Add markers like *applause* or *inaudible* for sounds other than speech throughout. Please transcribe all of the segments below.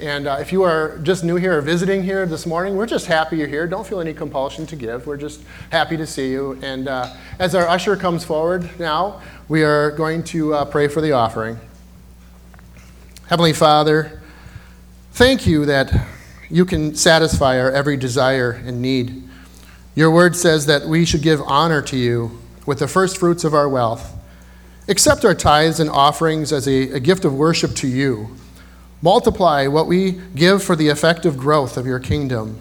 And uh, if you are just new here or visiting here this morning, we're just happy you're here. Don't feel any compulsion to give. We're just happy to see you. And uh, as our usher comes forward now, we are going to uh, pray for the offering. Heavenly Father, thank you that you can satisfy our every desire and need. Your word says that we should give honor to you with the first fruits of our wealth. Accept our tithes and offerings as a, a gift of worship to you Multiply what we give for the effective growth of your kingdom.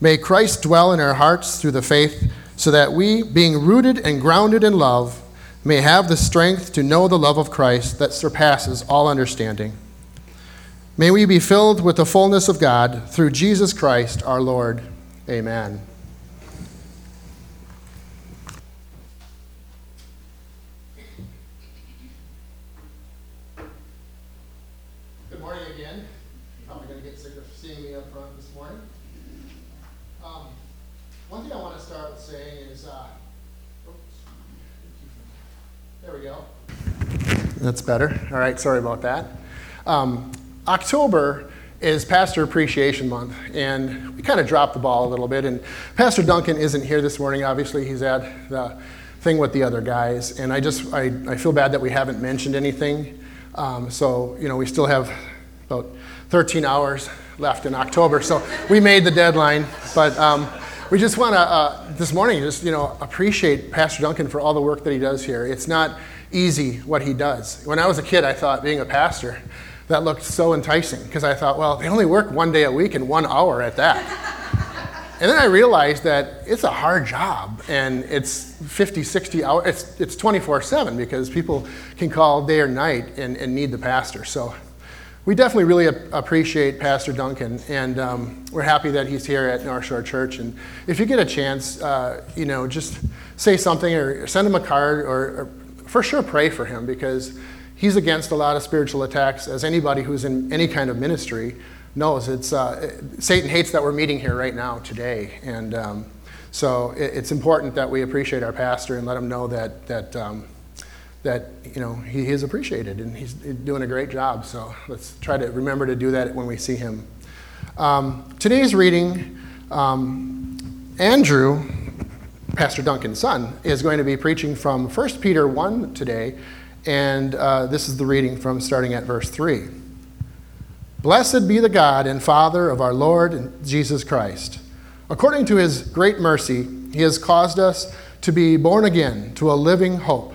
May Christ dwell in our hearts through the faith, so that we, being rooted and grounded in love, may have the strength to know the love of Christ that surpasses all understanding. May we be filled with the fullness of God through Jesus Christ our Lord. Amen. That's better. All right, sorry about that. Um, October is Pastor Appreciation Month, and we kind of dropped the ball a little bit. And Pastor Duncan isn't here this morning. Obviously, he's at the thing with the other guys, and I just I, I feel bad that we haven't mentioned anything. Um, so you know, we still have about 13 hours left in October, so we made the deadline, but. Um, we just want to uh, this morning just you know appreciate pastor duncan for all the work that he does here it's not easy what he does. When I was a kid, I thought being a pastor, that looked so enticing because I thought, well, they only work one day a week and one hour at that. *laughs* and then I realized that it's a hard job and it's 50, 60 hours, it's, it's 24 7 because people can call day or night and, and need the pastor. So we definitely really appreciate Pastor Duncan, and um, we're happy that he's here at North Shore Church. And if you get a chance, uh, you know, just say something or send him a card or, or for sure pray for him because he's against a lot of spiritual attacks, as anybody who's in any kind of ministry knows. It's, uh, Satan hates that we're meeting here right now today. And um, so it, it's important that we appreciate our pastor and let him know that, that, um, that you know, he is appreciated and he's doing a great job. So let's try to remember to do that when we see him. Um, today's reading, um, Andrew Pastor Duncan's son, is going to be preaching from 1 Peter 1 today, and uh, this is the reading from starting at verse 3. Blessed be the God and Father of our Lord Jesus Christ. According to his great mercy, he has caused us to be born again to a living hope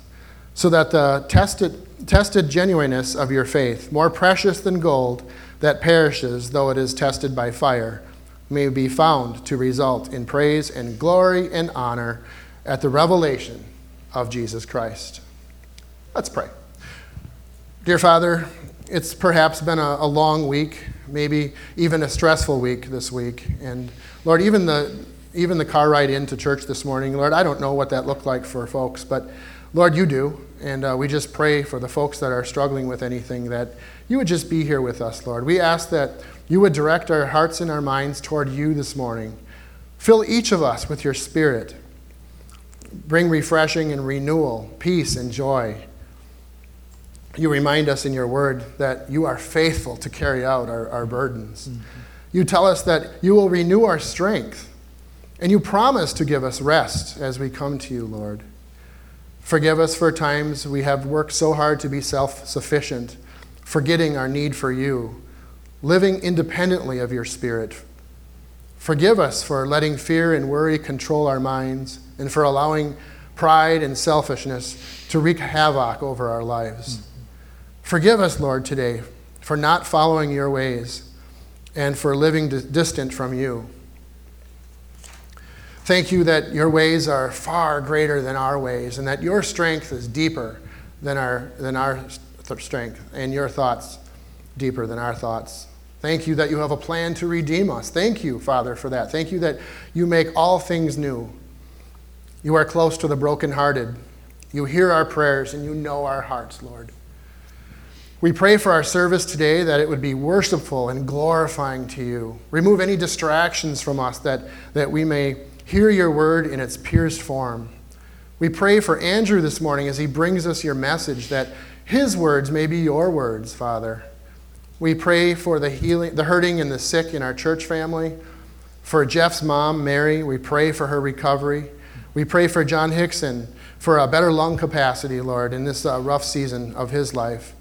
so that the tested, tested genuineness of your faith, more precious than gold that perishes though it is tested by fire, may be found to result in praise and glory and honor at the revelation of Jesus Christ. Let's pray. Dear Father, it's perhaps been a, a, long week, maybe even a stressful week this week. And Lord, even the, even the car ride into church this morning, Lord, I don't know what that looked like for folks, but Lord, you do. And uh, we just pray for the folks that are struggling with anything that you would just be here with us, Lord. We ask that you would direct our hearts and our minds toward you this morning. Fill each of us with your spirit. Bring refreshing and renewal, peace and joy. You remind us in your word that you are faithful to carry out our, our burdens. Mm-hmm. You tell us that you will renew our strength, and you promise to give us rest as we come to you, Lord. Forgive us for times we have worked so hard to be self sufficient, forgetting our need for you living independently of your Spirit. Forgive us for letting fear and worry control our minds and for allowing pride and selfishness to wreak havoc over our lives. Forgive us, Lord, today for not following your ways and for living distant from you. Thank you that your ways are far greater than our ways and that your strength is deeper than our, than our strength and your thoughts deeper than our thoughts. Thank you that you have a plan to redeem us. Thank you, Father, for that. Thank you that you make all things new. You are close to the brokenhearted. You hear our prayers and you know our hearts, Lord. We pray for our service today that it would be worshipful and glorifying to you. Remove any distractions from us that, that we may hear your word in its purest form. We pray for Andrew this morning as he brings us your message that his words may be your words, Father. We pray for the healing, the hurting and the sick in our church family. For Jeff's mom, Mary, we pray for her recovery. We pray for John Hickson for a better lung capacity, Lord, in this uh, rough season of his life.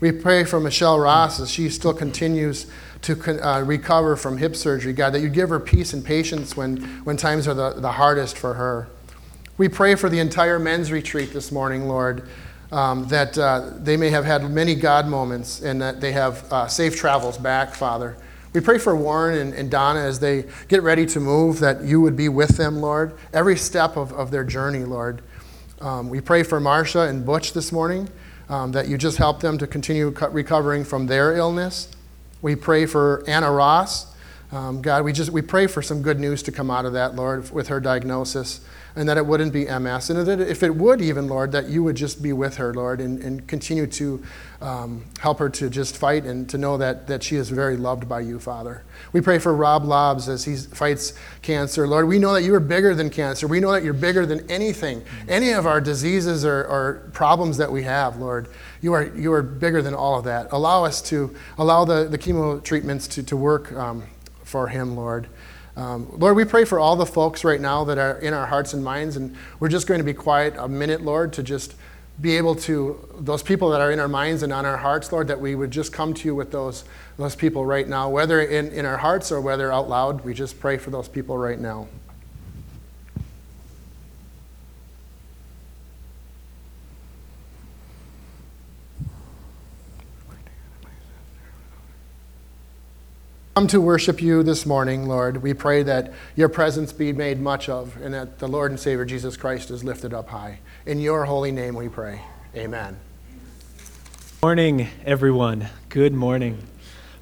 We pray for Michelle Ross as she still continues to uh, recover from hip surgery, God, that you give her peace and patience when, when times are the, the hardest for her. We pray for the entire men's retreat this morning, Lord, um, that uh, they may have had many God moments and that they have uh, safe travels back, Father. We pray for Warren and, and, Donna as they get ready to move, that you would be with them, Lord, every step of, of their journey, Lord. Um, we pray for Marcia and Butch this morning um, that you just help them to continue recovering from their illness. We pray for Anna Ross. Um, God, we just we pray for some good news to come out of that, Lord, with her diagnosis and that it wouldn't be MS. And that if it would, even, Lord, that you would just be with her, Lord, and, and continue to um, help her to just fight and to know that, that she is very loved by you, Father. We pray for Rob Lobbs as he fights cancer. Lord, we know that you are bigger than cancer. We know that you're bigger than anything, any of our diseases or, or problems that we have, Lord. You are, you are bigger than all of that. Allow us to, allow the, the chemo treatments to, to work um, for him, Lord. Um, Lord, we pray for all the folks right now that are in our hearts and minds, and we're just going to be quiet a minute, Lord, to just be able to, those people that are in our minds and on our hearts, Lord, that we would just come to you with those, those people right now, whether in, in our hearts or whether out loud. We just pray for those people right now. Come to worship you this morning, Lord. We pray that your presence be made much of and that the Lord and Savior Jesus Christ is lifted up high. In your holy name we pray. Amen. Morning, everyone. Good morning.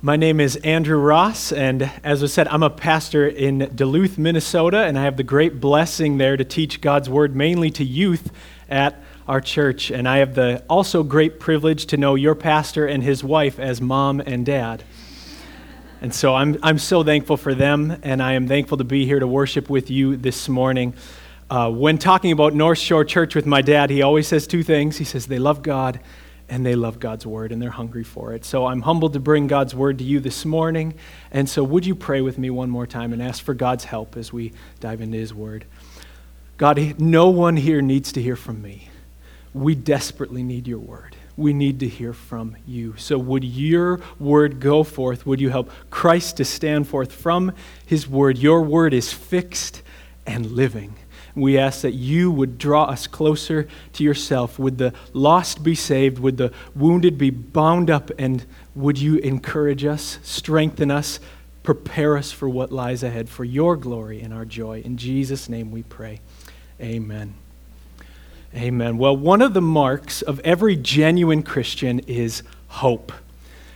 My name is Andrew Ross, and as I said, I'm a pastor in Duluth, Minnesota, and I have the great blessing there to teach God's Word mainly to youth at our church. And I have the also great privilege to know your pastor and his wife as mom and dad. And so I'm, I'm so thankful for them, and I am thankful to be here to worship with you this morning. Uh, when talking about North Shore Church with my dad, he always says two things. He says they love God and they love God's word and they're hungry for it. So I'm humbled to bring God's word to you this morning. And so would you pray with me one more time and ask for God's help as we dive into his word? God, no one here needs to hear from me. We desperately need your word we need to hear from you. So, would your word go forth? Would you help Christ to stand forth from his word? Your word is fixed and living. We ask that you would draw us closer to yourself. Would the lost be saved? Would the wounded be bound up? And would you encourage us, strengthen us, prepare us for what lies ahead for your glory and our joy? In Jesus' name we pray. Amen. Amen. Well, one of the marks of every genuine Christian is hope.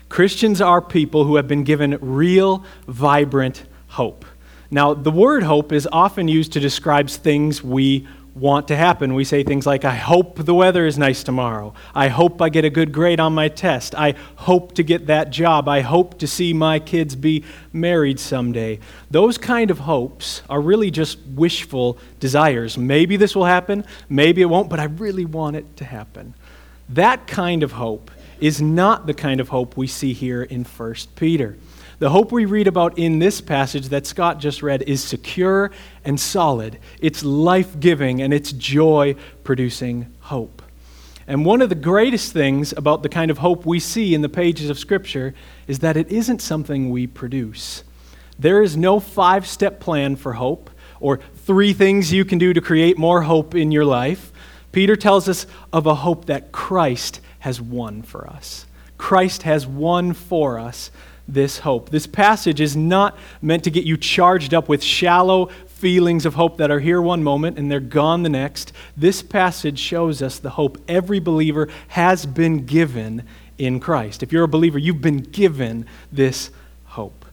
Christians are people who have been given real, vibrant hope. Now, the word hope is often used to describe things we want to happen. We say things like, I hope the weather is nice tomorrow. I hope I get a good grade on my test. I hope to get that job. I hope to see my kids be married someday. Those kind of hopes are really just wishful desires. Maybe this will happen, maybe it won't, but I really want it to happen. That kind of hope is not the kind of hope we see here in 1 Peter. The hope we read about in this passage that Scott just read is secure and solid. It's life giving and it's joy producing hope. And one of the greatest things about the kind of hope we see in the pages of Scripture is that it isn't something we produce. There is no five step plan for hope or three things you can do to create more hope in your life. Peter tells us of a hope that Christ has won for us. Christ has won for us this hope. This passage is not meant to get you charged up with shallow feelings of hope that are here one moment and they're gone the next. This passage shows us the hope every believer has been given in Christ. If you're a believer, you've been given this hope.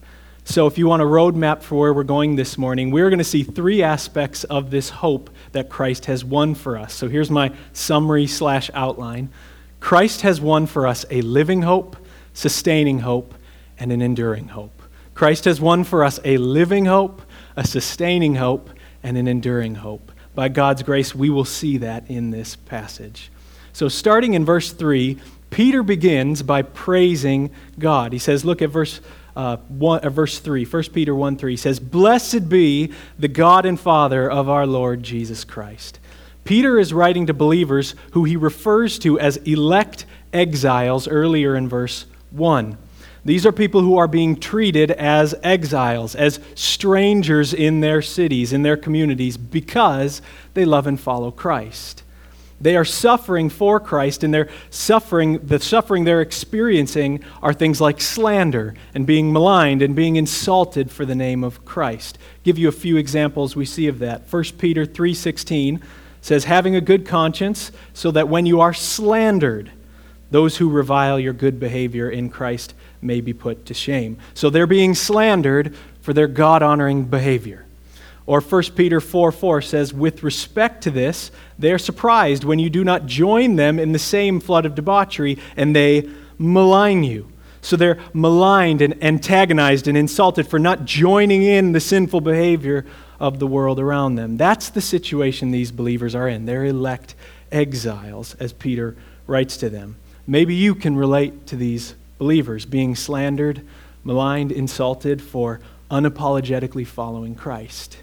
So, if you want a roadmap for where we're going this morning, we're going to see three aspects of this hope that Christ has won for us. So, here's my summary slash outline Christ has won for us a living hope, sustaining hope, and an enduring hope. Christ has won for us a living hope, a sustaining hope, and an enduring hope. By God's grace, we will see that in this passage. So, starting in verse 3, Peter begins by praising God. He says, Look at verse, uh, one, uh, verse 3, 1 Peter 1 3 says, Blessed be the God and Father of our Lord Jesus Christ. Peter is writing to believers who he refers to as elect exiles earlier in verse 1. These are people who are being treated as exiles, as strangers in their cities, in their communities, because they love and follow Christ. They are suffering for Christ, and their suffering, the suffering they're experiencing are things like slander and being maligned and being insulted for the name of Christ. give you a few examples we see of that. 1 Peter 3:16 says, "Having a good conscience, so that when you are slandered, those who revile your good behavior in Christ may be put to shame. So they're being slandered for their God honoring behavior. Or 1 Peter 4 4 says, With respect to this, they are surprised when you do not join them in the same flood of debauchery, and they malign you. So they're maligned and antagonized and insulted for not joining in the sinful behavior of the world around them. That's the situation these believers are in. They're elect exiles, as Peter writes to them. Maybe you can relate to these believers being slandered, maligned, insulted for unapologetically following Christ.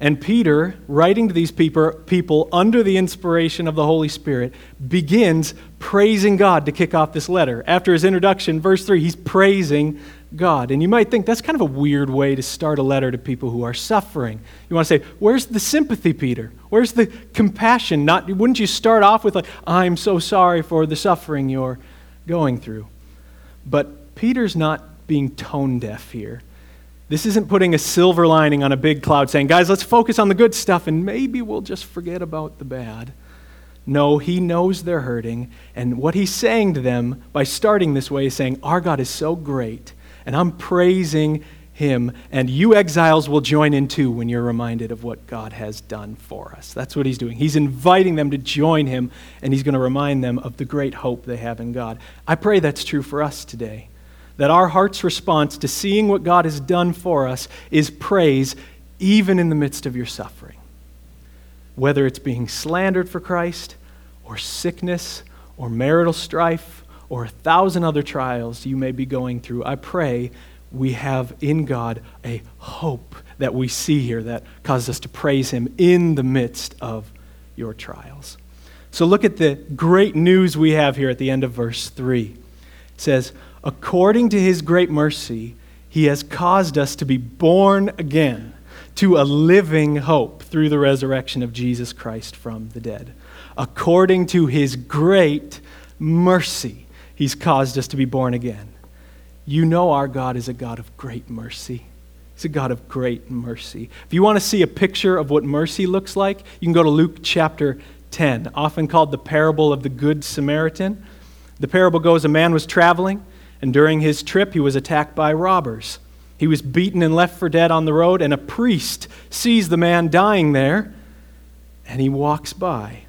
And Peter, writing to these people, under the inspiration of the Holy Spirit, begins praising God to kick off this letter. After his introduction, verse 3, he's praising God. And you might think that's kind of a weird way to start a letter to people who are suffering. You want to say, Where's the sympathy, Peter? Where's the compassion? Not, wouldn't you start off with, like, I'm so sorry for the suffering you're going through? But Peter's not being tone deaf here. This isn't putting a silver lining on a big cloud saying, guys, let's focus on the good stuff and maybe we'll just forget about the bad. No, he knows they're hurting. And what he's saying to them by starting this way is saying, Our God is so great, and I'm praising him, and you exiles will join in too when you're reminded of what God has done for us. That's what he's doing. He's inviting them to join him, and he's going to remind them of the great hope they have in God. I pray that's true for us today. That our heart's response to seeing what God has done for us is praise, even in the midst of your suffering. Whether it's being slandered for Christ, or sickness, or marital strife, or a thousand other trials you may be going through, I pray we have in God a hope that we see here that causes us to praise Him in the midst of your trials. So look at the great news we have here at the end of verse 3. It says, According to His great mercy, He has caused us to be born again to a living hope through the resurrection of Jesus Christ from the dead. According to His great mercy, He's caused us to be born again you know our God is a God of great mercy. He's a God of great mercy. If you want to see a picture of what mercy looks like, you can go to Luke chapter 10, often called the parable of the Good Samaritan. The parable goes a man was traveling, and during his trip, he was attacked by robbers. He was beaten and left for dead on the road, and a priest sees the man dying there, and he walks by.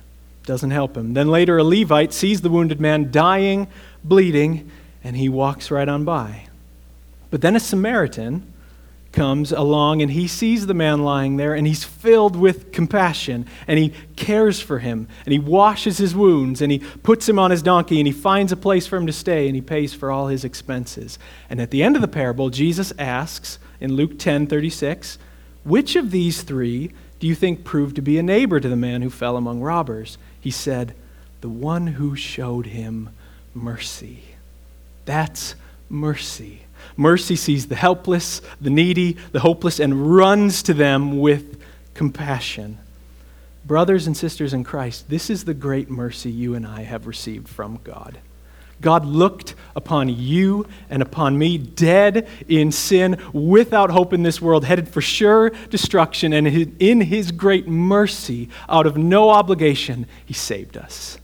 Doesn't help him. Then later, a Levite sees the wounded man dying, bleeding, and he walks right on by. But then a Samaritan comes along and he sees the man lying there and he's filled with compassion and he cares for him and he washes his wounds and he puts him on his donkey and he finds a place for him to stay and he pays for all his expenses. And at the end of the parable, Jesus asks in Luke 10 36, which of these three do you think proved to be a neighbor to the man who fell among robbers? He said, The one who showed him mercy. That's mercy. Mercy sees the helpless, the needy, the hopeless, and runs to them with compassion. Brothers and sisters in Christ, this is the great mercy you and I have received from God. God looked upon you and upon me, dead in sin, without hope in this world, headed for sure destruction, and in His great mercy, out of no obligation, He saved us.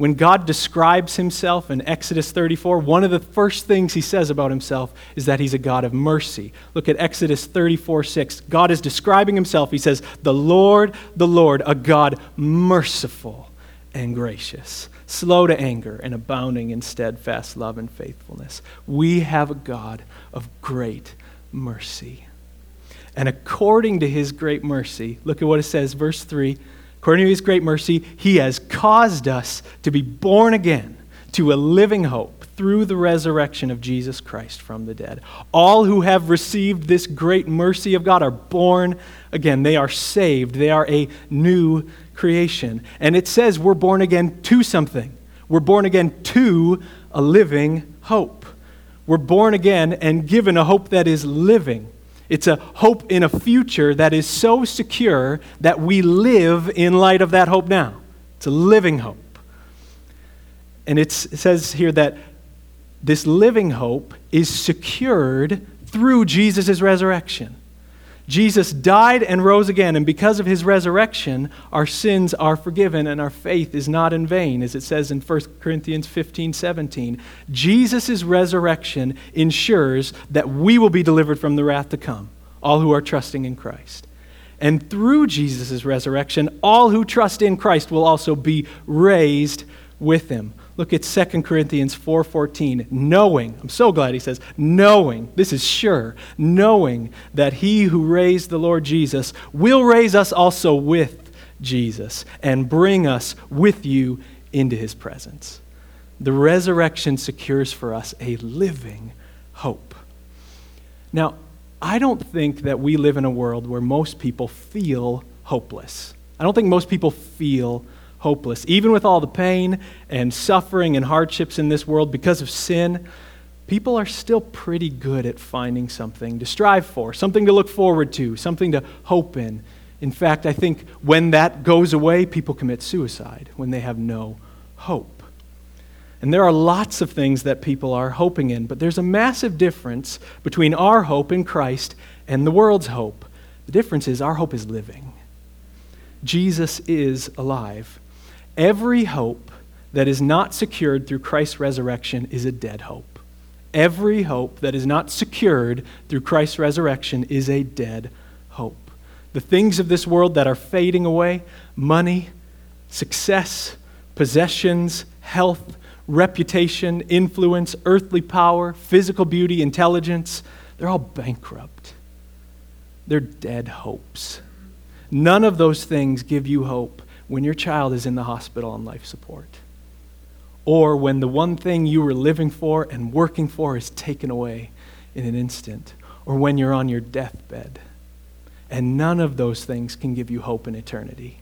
When God describes himself in Exodus 34, one of the first things he says about himself is that he's a God of mercy. Look at Exodus 34 6. God is describing himself. He says, The Lord, the Lord, a God merciful and gracious, slow to anger, and abounding in steadfast love and faithfulness. We have a God of great mercy. And according to his great mercy, look at what it says, verse 3 according to his great mercy, he has caused us to be born again to a living hope through the resurrection of Jesus Christ from the dead. All who have received this great mercy of God are born again. They are saved. They are a new creation. And it says we're born again to something. We're born again to a living hope. We're born again and given a hope that is living. It's a hope in a future that is so secure that we live in light of that hope now. It's a living hope. And it says here that this living hope is secured through Jesus' resurrection. Jesus died and rose again, and because of his resurrection, our sins are forgiven and our faith is not in vain, as it says in 1 Corinthians 15 17. Jesus' resurrection ensures that we will be delivered from the wrath to come, all who are trusting in Christ. And through Jesus' resurrection, all who trust in Christ will also be raised with him. Look at 2 Corinthians 4:14, knowing, I'm so glad he says, knowing, this is sure, knowing that he who raised the Lord Jesus will raise us also with Jesus and bring us with you into his presence. The resurrection secures for us a living hope. Now, I don't think that we live in a world where most people feel hopeless. I don't think most people feel hopeless. Even with all the pain and suffering and hardships in this world because of sin, people are still pretty good at finding something to strive for, something to look forward to, something to hope in. In fact, I think when that goes away, people commit suicide when they have no hope. And there are lots of things that people are hoping in, but there's a massive difference between our hope in Christ and the world's hope. The difference is our hope is living. Jesus is alive. Every hope that is not secured through Christ's resurrection is a dead hope. Every hope that is not secured through Christ's resurrection is a dead hope. The things of this world that are fading away money, success, possessions, health, reputation, influence, earthly power, physical beauty, intelligence they're all bankrupt. They're dead hopes. None of those things give you hope when your child is in the hospital on life support, or when the one thing you were living for and working for is taken away in an instant, or when you're on your deathbed. And none of those things can give you hope in eternity.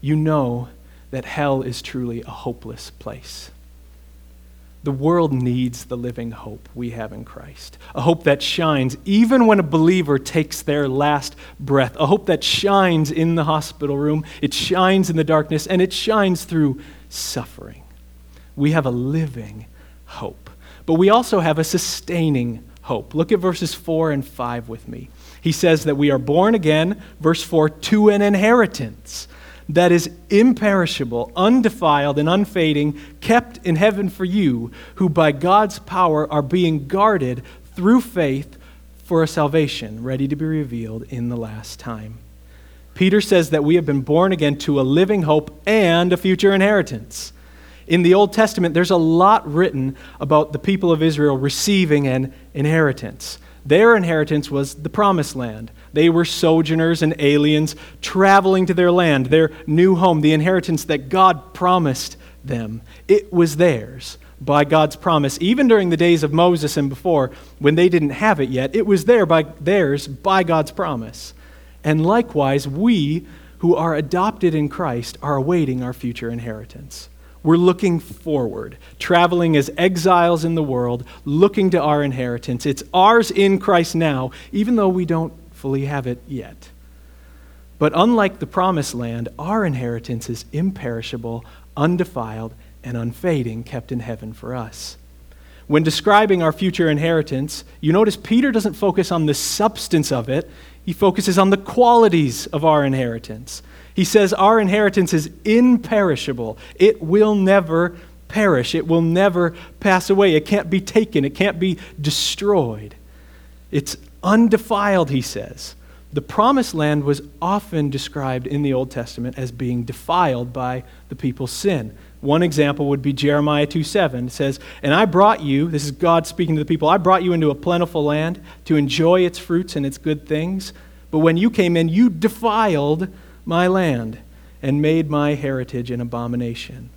You know that hell is truly a hopeless place. The world needs the living hope we have in Christ. A hope that shines even when a believer takes their last breath. A hope that shines in the hospital room, it shines in the darkness, and it shines through suffering. We have a living hope. But we also have a sustaining hope. Look at verses 4 and 5 with me. He says that we are born again, verse 4, to an inheritance that is imperishable, undefiled, and unfading, kept in heaven for you, who by God's power are being guarded through faith for a salvation ready to be revealed in the last time. Peter says that we have been born again to a living hope and a future inheritance. In the Old Testament, there's a lot written about the people of Israel receiving an inheritance. Their inheritance was the promised land. They were sojourners and aliens traveling to their land, their new home, the inheritance that God promised them. It was theirs by God's promise, even during the days of Moses and before, when they didn't have it yet. It was there by, theirs by God's promise. And likewise, we who are adopted in Christ are awaiting our future inheritance. We're looking forward, traveling as exiles in the world, looking to our inheritance. It's ours in Christ now, even though we don't fully have it yet. But unlike the promised land, our inheritance is imperishable, undefiled, and unfading, kept in heaven for us. When describing our future inheritance, you notice Peter doesn't focus on the substance of it, he focuses on the qualities of our inheritance. He says our inheritance is imperishable, it will never perish, it will never pass away, it can't be taken, it can't be destroyed. It's undefiled, he says. The promised land was often described in the Old Testament as being defiled by the people's sin. One example would be Jeremiah 2 7. It says, And I brought you, this is God speaking to the people, I brought you into a plentiful land to enjoy its fruits and its good things. But when you came in, you defiled my land and made my heritage an abomination.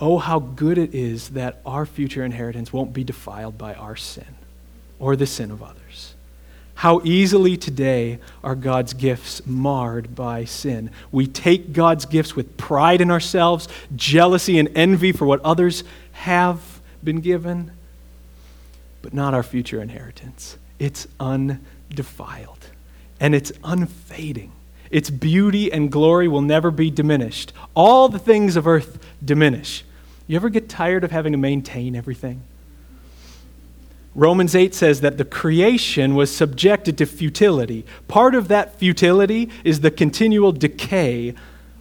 Oh, how good it is that our future inheritance won't be defiled by our sin or the sin of others. How easily today are God's gifts marred by sin. We take God's gifts with pride in ourselves, jealousy and envy for what others have been given, but not our future inheritance. It's undefiled and it's unfading. Its beauty and glory will never be diminished. All the things of earth diminish. You ever get tired of having to maintain everything? Romans 8 says that the creation was subjected to futility. Part of that futility is the continual decay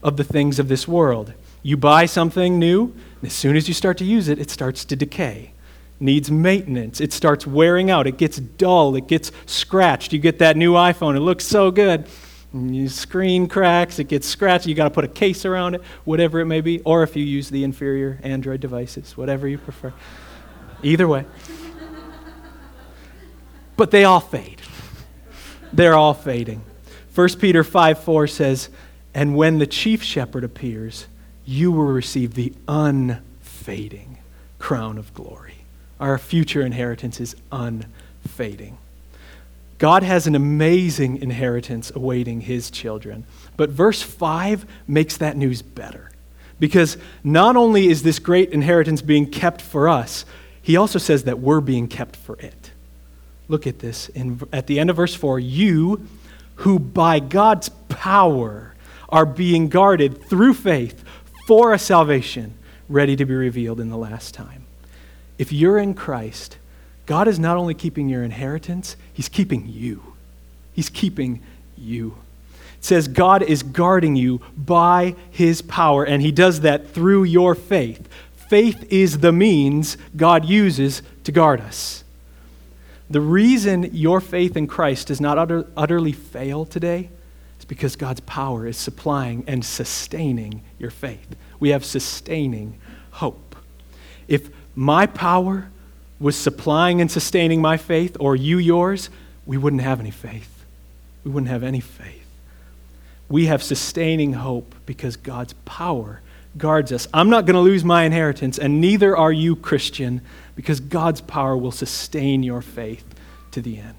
of the things of this world. You buy something new, and as soon as you start to use it, it starts to decay. Needs maintenance. It starts wearing out. It gets dull. It gets scratched. You get that new iPhone, it looks so good. Your screen cracks, it gets scratched, you got to put a case around it, whatever it may be, or if you use the inferior Android devices, whatever you prefer. Either way but they all fade. They're all fading. 1 Peter 5 4 says, And when the chief shepherd appears, you will receive the unfading crown of glory. Our future inheritance is unfading. God has an amazing inheritance awaiting his children. But verse 5 makes that news better. Because not only is this great inheritance being kept for us, he also says that we're being kept for it. Look at this in, at the end of verse 4 you who by God's power are being guarded through faith for a salvation ready to be revealed in the last time. If you're in Christ, God is not only keeping your inheritance, He's keeping you. He's keeping you. It says God is guarding you by His power, and He does that through your faith. Faith is the means God uses to guard us. The reason your faith in Christ does not utter, utterly fail today is because God's power is supplying and sustaining your faith. We have sustaining hope. If my power was supplying and sustaining my faith, or you yours, we wouldn't have any faith. We wouldn't have any faith. We have sustaining hope because God's power guards us. I'm not going to lose my inheritance, and neither are you, Christian, because God's power will sustain your faith to the end.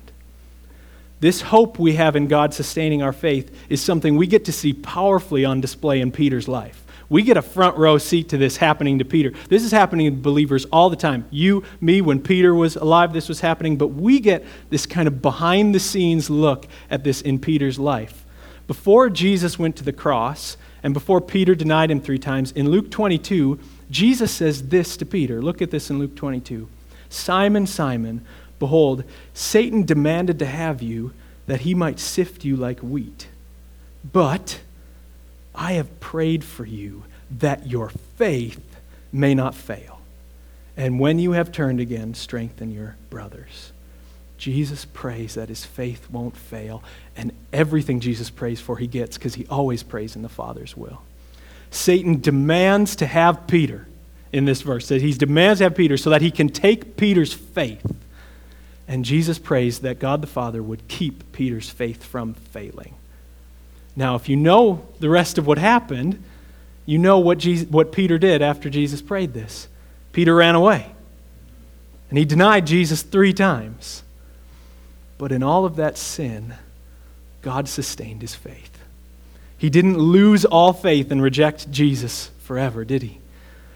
This hope we have in God sustaining our faith is something we get to see powerfully on display in Peter's life. We get a front row seat to this happening to Peter. This is happening to believers all the time. You, me, when Peter was alive, this was happening, but we get this kind of behind the scenes look at this in Peter's life. Before Jesus went to the cross, and before Peter denied him three times, in Luke 22, Jesus says this to Peter. Look at this in Luke 22. Simon, Simon, behold, Satan demanded to have you that he might sift you like wheat. But I have prayed for you that your faith may not fail. And when you have turned again, strengthen your brothers. Jesus prays that his faith won't fail, and everything Jesus prays for, he gets because he always prays in the Father's will. Satan demands to have Peter in this verse, that he demands to have Peter so that he can take Peter's faith. And Jesus prays that God the Father would keep Peter's faith from failing. Now, if you know the rest of what happened, you know what, Jesus, what Peter did after Jesus prayed this. Peter ran away, and he denied Jesus three times. But in all of that sin, God sustained his faith. He didn't lose all faith and reject Jesus forever, did he?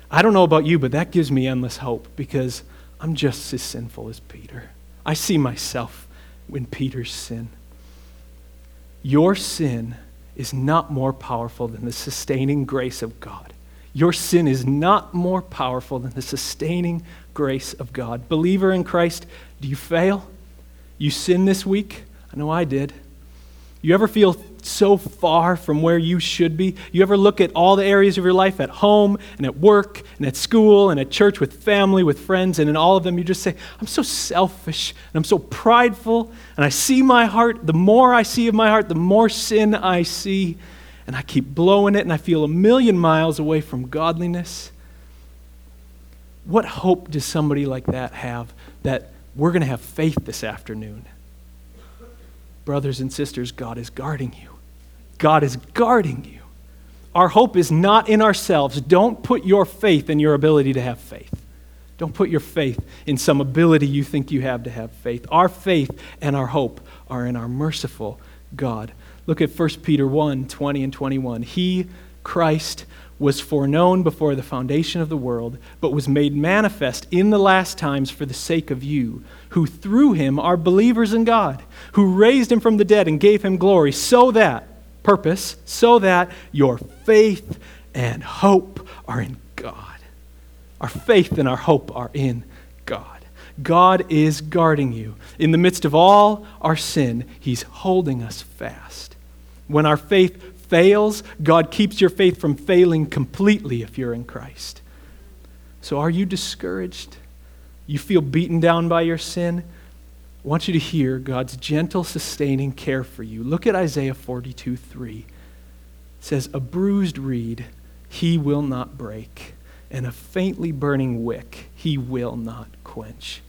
I don't know about you, but that gives me endless hope because I'm just as sinful as Peter. I see myself in Peter's sin. Your sin is not more powerful than the sustaining grace of God. Your sin is not more powerful than the sustaining grace of God. Believer in Christ, do you fail? You sin this week? I know I did. You ever feel so far from where you should be? You ever look at all the areas of your life at home and at work and at school and at church with family, with friends, and in all of them you just say, I'm so selfish and I'm so prideful, and I see my heart. The more I see of my heart, the more sin I see, and I keep blowing it, and I feel a million miles away from godliness. What hope does somebody like that have that we're going to have faith this afternoon? Brothers and sisters, God is guarding you. God is guarding you. Our hope is not in ourselves. Don't put your faith in your ability to have faith. Don't put your faith in some ability you think you have to have faith. Our faith and our hope are in our merciful God. Look at 1 Peter 1 20 and 21. He, Christ, was foreknown before the foundation of the world, but was made manifest in the last times for the sake of you, who through him are believers in God, who raised him from the dead and gave him glory, so that, purpose, so that your faith and hope are in God. Our faith and our hope are in God. God is guarding you. In the midst of all our sin, He's holding us fast. When our faith fails, God keeps your faith from failing completely if you're in Christ. So, are you discouraged? You feel beaten down by your sin? I want you to hear God's gentle, sustaining care for you. Look at Isaiah 42 3. It says, A bruised reed he will not break, and a faintly burning wick he will not quench.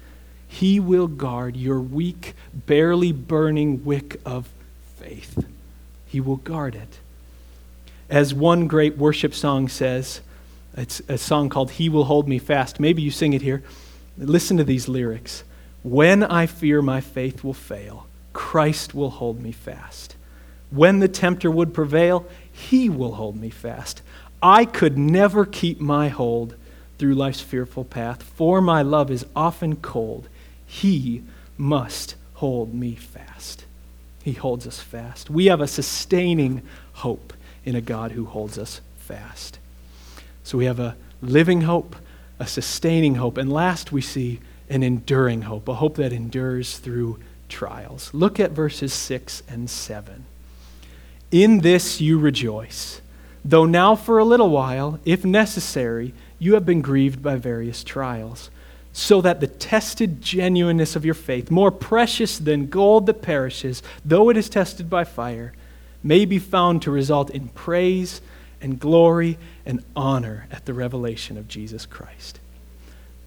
He will guard your weak, barely burning wick of faith. He will guard it. As one great worship song says, it's a song called He Will Hold Me Fast. Maybe you sing it here. Listen to these lyrics. When I fear my faith will fail, Christ will hold me fast. When the tempter would prevail, he will hold me fast. I could never keep my hold through life's fearful path, for my love is often cold. He must hold me fast. He holds us fast. We have a sustaining hope in a God who holds us fast. So we have a living hope, a sustaining hope, and last we see an enduring hope, a hope that endures through trials. Look at verses 6 and 7. In this you rejoice, though now for a little while, if necessary, you have been grieved by various trials, so that the tested genuineness of your faith, more precious than gold that perishes, though it is tested by fire, may be found to result in praise and glory and honor at the revelation of Jesus Christ.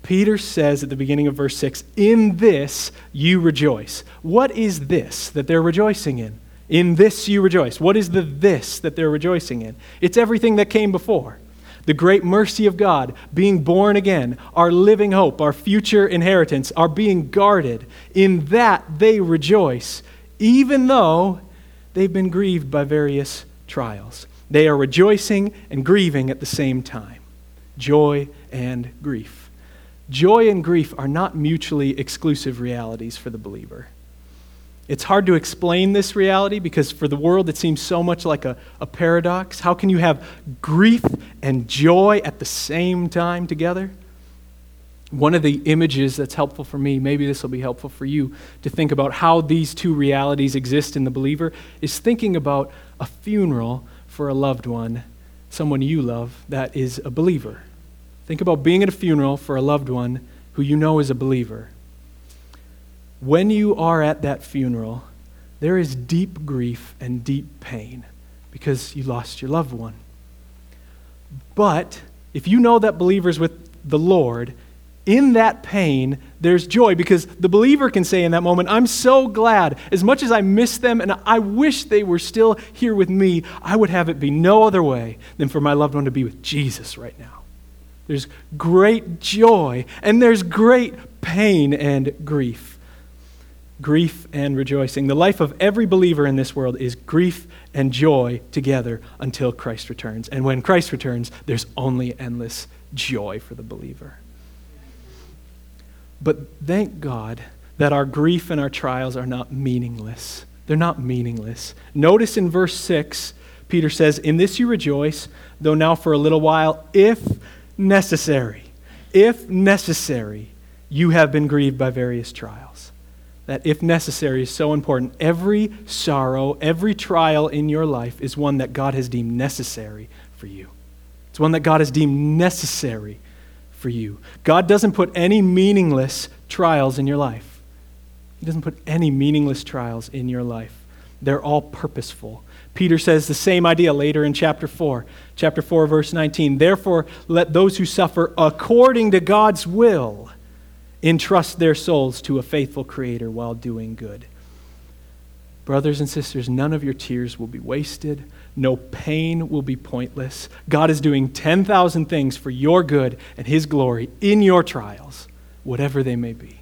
Peter says at the beginning of verse 6, In this you rejoice. What is this that they're rejoicing in? In this you rejoice. What is the this that they're rejoicing in? It's everything that came before. The great mercy of God, being born again, our living hope, our future inheritance, are being guarded. In that they rejoice, even though they've been grieved by various trials. They are rejoicing and grieving at the same time joy and grief. Joy and grief are not mutually exclusive realities for the believer. It's hard to explain this reality because for the world it seems so much like a, a paradox. How can you have grief and joy at the same time together? One of the images that's helpful for me, maybe this will be helpful for you to think about how these two realities exist in the believer, is thinking about a funeral for a loved one, someone you love that is a believer. Think about being at a funeral for a loved one who you know is a believer. When you are at that funeral, there is deep grief and deep pain because you lost your loved one. But if you know that believer's with the Lord, in that pain, there's joy because the believer can say in that moment, I'm so glad. As much as I miss them and I wish they were still here with me, I would have it be no other way than for my loved one to be with Jesus right now. There's great joy and there's great pain and grief. Grief and rejoicing. The life of every believer in this world is grief and joy together until Christ returns. And when Christ returns, there's only endless joy for the believer. But thank God that our grief and our trials are not meaningless. They're not meaningless. Notice in verse 6, Peter says, In this you rejoice, though now for a little while, if necessary. If necessary, you have been grieved by various trials. that, if necessary, is so important. Every sorrow, every trial in your life is one that God has deemed necessary for you. It's one that God has deemed necessary for you. God doesn't put any meaningless trials in your life. He doesn't put any meaningless trials in your life. They're all purposeful. Peter says the same idea later in chapter 4. Chapter 4, verse 19. Therefore, let those who suffer according to God's will entrust their souls to a faithful Creator while doing good. Brothers and sisters, none of your tears will be wasted. No pain will be pointless. God is doing 10,000 things for your good and His glory in your trials, whatever they may be.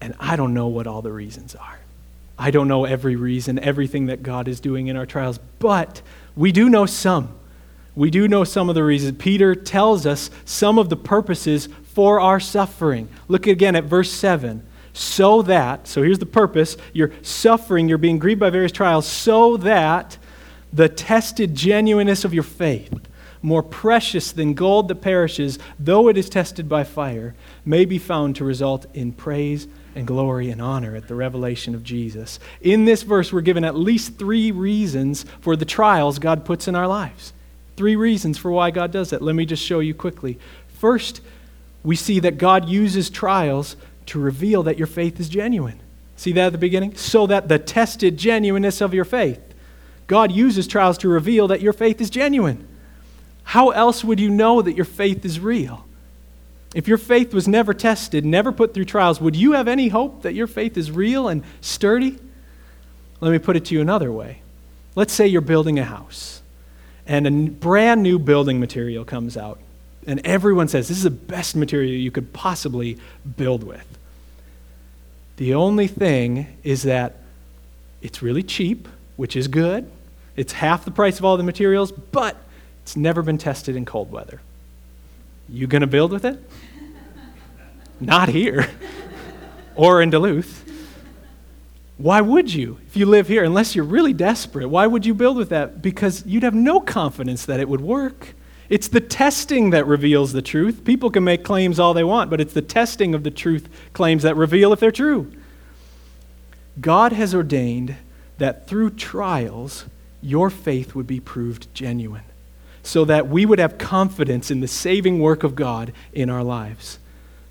And I don't know what all the reasons are. I don't know every reason, everything that God is doing in our trials, but we do know some. We do know some of the reasons. Peter tells us some of the purposes for our suffering. Look again at verse 7. So that, so here's the purpose you're suffering, you're being grieved by various trials, so that the tested genuineness of your faith, more precious than gold that perishes, though it is tested by fire, may be found to result in praise and glory and honor at the revelation of Jesus. In this verse, we're given at least three reasons for the trials God puts in our lives. Three reasons for why God does that. Let me just show you quickly. First, we see that God uses trials to reveal that your faith is genuine. See that at the beginning? So that the tested genuineness of your faith. God uses trials to reveal that your faith is genuine. How else would you know that your faith is real? If your faith was never tested, never put through trials, would you have any hope that your faith is real and sturdy? Let me put it to you another way. Let's say you're building a house and a brand new building material comes out and everyone says this is the best material you could possibly build with. The only thing is that it's really cheap, which is good. It's half the price of all the materials, but it's never been tested in cold weather. You going to build with it? Not here or in Duluth. Why would you if you live here? Unless you're really desperate, why would you build with that? Because you'd have no confidence that it would work. It's the testing that reveals the truth. People can make claims all they want, but it's the testing of the truth claims that reveal if they're true. God has ordained that through trials, your faith would be proved genuine, so that we would have confidence in the saving work of God in our lives.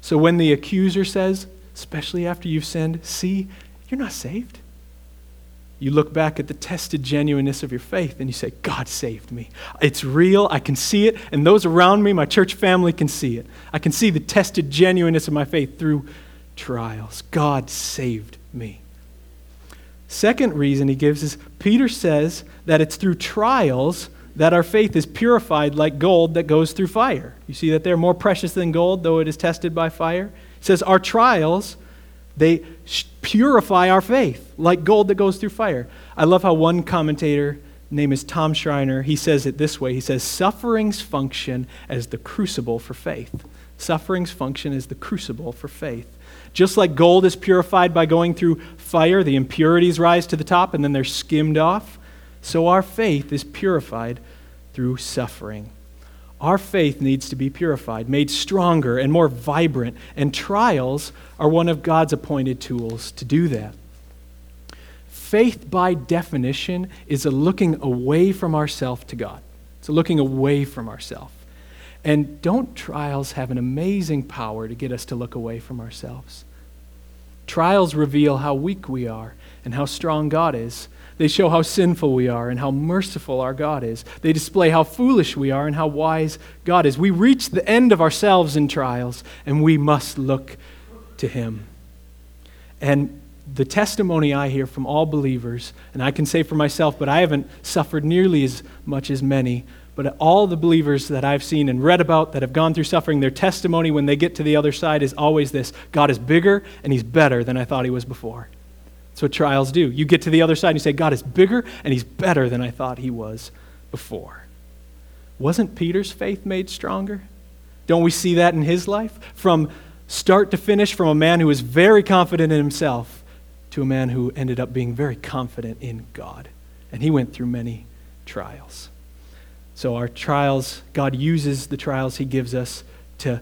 So when the accuser says, especially after you've sinned, see, you're not saved. You look back at the tested genuineness of your faith and you say, God saved me. It's real. I can see it. And those around me, my church family, can see it. I can see the tested genuineness of my faith through trials. God saved me. Second reason he gives is Peter says that it's through trials that our faith is purified like gold that goes through fire. You see that they're more precious than gold, though it is tested by fire. He says our trials they purify our faith like gold that goes through fire. I love how one commentator, name is Tom Schreiner, he says it this way. He says, Sufferings function as the crucible for faith. Sufferings function as the crucible for faith. Just like gold is purified by going through fire, the impurities rise to the top and then they're skimmed off, so our faith is purified through suffering. Our faith needs to be purified, made stronger and more vibrant, and trials are one of God's appointed tools to do that. Faith, by definition, is a looking away from ourself to God. It's a looking away from ourself. And don't trials have an amazing power to get us to look away from ourselves? Trials reveal how weak we are and how strong God is. They show how sinful we are and how merciful our God is. They display how foolish we are and how wise God is. We reach the end of ourselves in trials, and we must look to Him. And the testimony I hear from all believers, and I can say for myself, but I haven't suffered nearly as much as many, but all the believers that I've seen and read about that have gone through suffering, their testimony when they get to the other side is always this God is bigger and He's better than I thought He was before. That's what trials do. You get to the other side and you say, God is bigger and he's better than I thought he was before. Wasn't Peter's faith made stronger? Don't we see that in his life? From start to finish, from a man who was very confident in himself to a man who ended up being very confident in God. And he went through many trials. So, our trials, God uses the trials he gives us to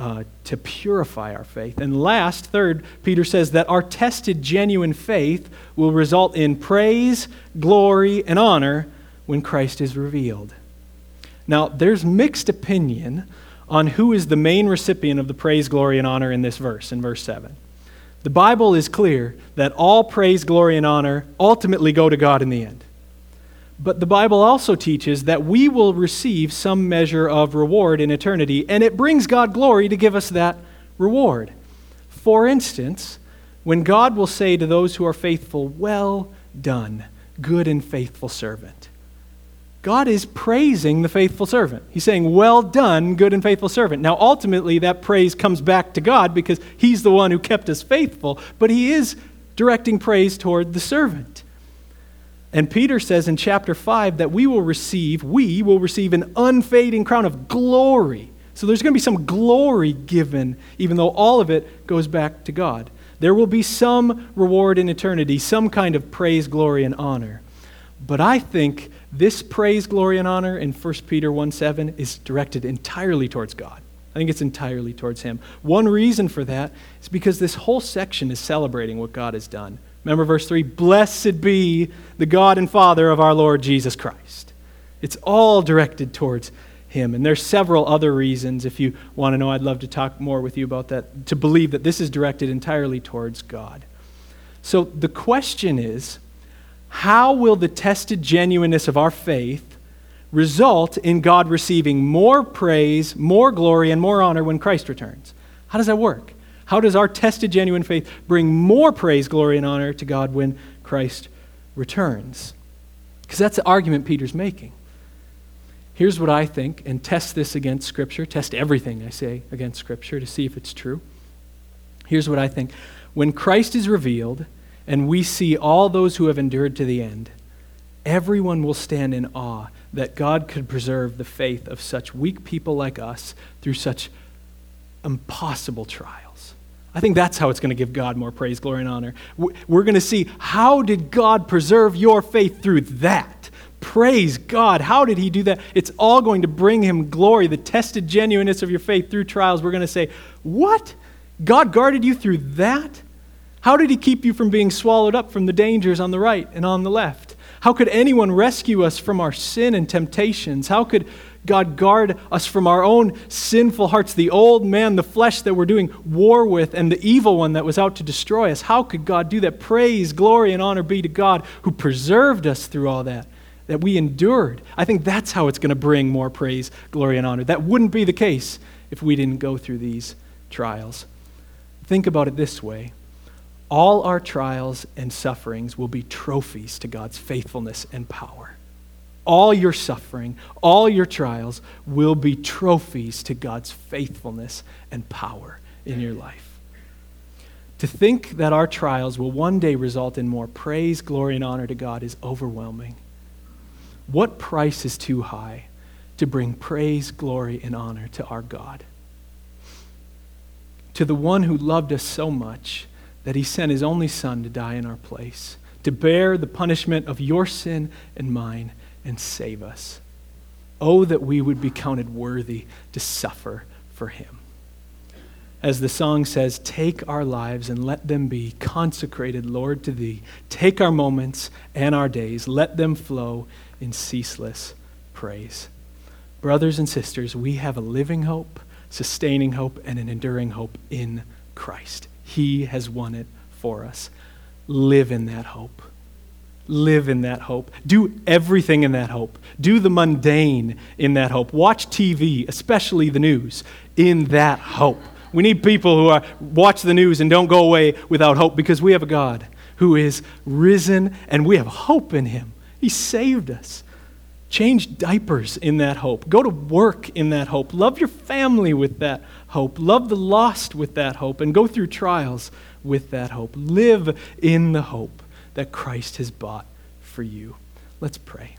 uh, to purify our faith. And last, third, Peter says that our tested, genuine faith will result in praise, glory, and honor when Christ is revealed. Now, there's mixed opinion on who is the main recipient of the praise, glory, and honor in this verse, in verse 7. The Bible is clear that all praise, glory, and honor ultimately go to God in the end. But the Bible also teaches that we will receive some measure of reward in eternity, and it brings God glory to give us that reward. For instance, when God will say to those who are faithful, Well done, good and faithful servant. God is praising the faithful servant. He's saying, Well done, good and faithful servant. Now, ultimately, that praise comes back to God because He's the one who kept us faithful, but He is directing praise toward the servant. And Peter says in chapter 5 that we will receive, we will receive an unfading crown of glory. So there's going to be some glory given, even though all of it goes back to God. There will be some reward in eternity, some kind of praise, glory, and honor. But I think this praise, glory, and honor in 1 Peter 1 7 is directed entirely towards God. I think it's entirely towards Him. One reason for that is because this whole section is celebrating what God has done. Remember verse 3 Blessed be the God and Father of our Lord Jesus Christ. It's all directed towards him. And there's several other reasons. If you want to know, I'd love to talk more with you about that, to believe that this is directed entirely towards God. So the question is how will the tested genuineness of our faith result in God receiving more praise, more glory, and more honor when Christ returns? How does that work? How does our tested, genuine faith bring more praise, glory, and honor to God when Christ returns? Because that's the argument Peter's making. Here's what I think, and test this against Scripture. Test everything I say against Scripture to see if it's true. Here's what I think. When Christ is revealed and we see all those who have endured to the end, everyone will stand in awe that God could preserve the faith of such weak people like us through such impossible trials. I think that's how it's going to give God more praise, glory, and honor. We're going to see how did God preserve your faith through that? Praise God. How did He do that? It's all going to bring Him glory, the tested genuineness of your faith through trials. We're going to say, What? God guarded you through that? How did He keep you from being swallowed up from the dangers on the right and on the left? How could anyone rescue us from our sin and temptations? How could God, guard us from our own sinful hearts, the old man, the flesh that we're doing war with, and the evil one that was out to destroy us. How could God do that? Praise, glory, and honor be to God who preserved us through all that, that we endured. I think that's how it's going to bring more praise, glory, and honor. That wouldn't be the case if we didn't go through these trials. Think about it this way all our trials and sufferings will be trophies to God's faithfulness and power all your suffering, all your trials will be trophies to God's faithfulness and power in your life. To think that our trials will one day result in more praise, glory, and honor to God is overwhelming. What price is too high to bring praise, glory, and honor to our God? To the one who loved us so much that he sent his only Son to die in our place, to bear the punishment of your sin and mine and save us. Oh, that we would be counted worthy to suffer for him. As the song says, take our lives and let them be consecrated, Lord, to thee. Take our moments and our days, let them flow in ceaseless praise. Brothers and sisters, we have a living hope, sustaining hope, and an enduring hope in Christ. He has won it for us. Live in that hope live in that hope. Do everything in that hope. Do the mundane in that hope. Watch TV, especially the news, in that hope. We need people who are, watch the news and don't go away without hope because we have a God who is risen and we have hope in him. He saved us. Change diapers in that hope. Go to work in that hope. Love your family with that hope. Love the lost with that hope. And go through trials with that hope. Live in the hope that Christ has bought for you. Let's pray.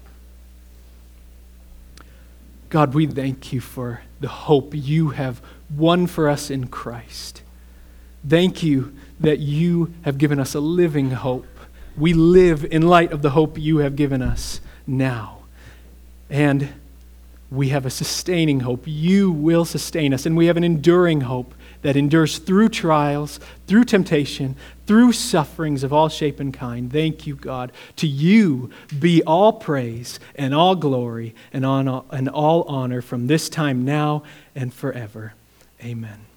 God, we thank you for the hope you have won for us in Christ. Thank you that you have given us a living hope. We live in light of the hope you have given us now. And we have a sustaining hope. You will sustain us, and we have an enduring hope that endures through trials, through temptation, through sufferings of all shape and kind. Thank you, God. To you be all praise and all glory and, all honor from this time now and forever. Amen.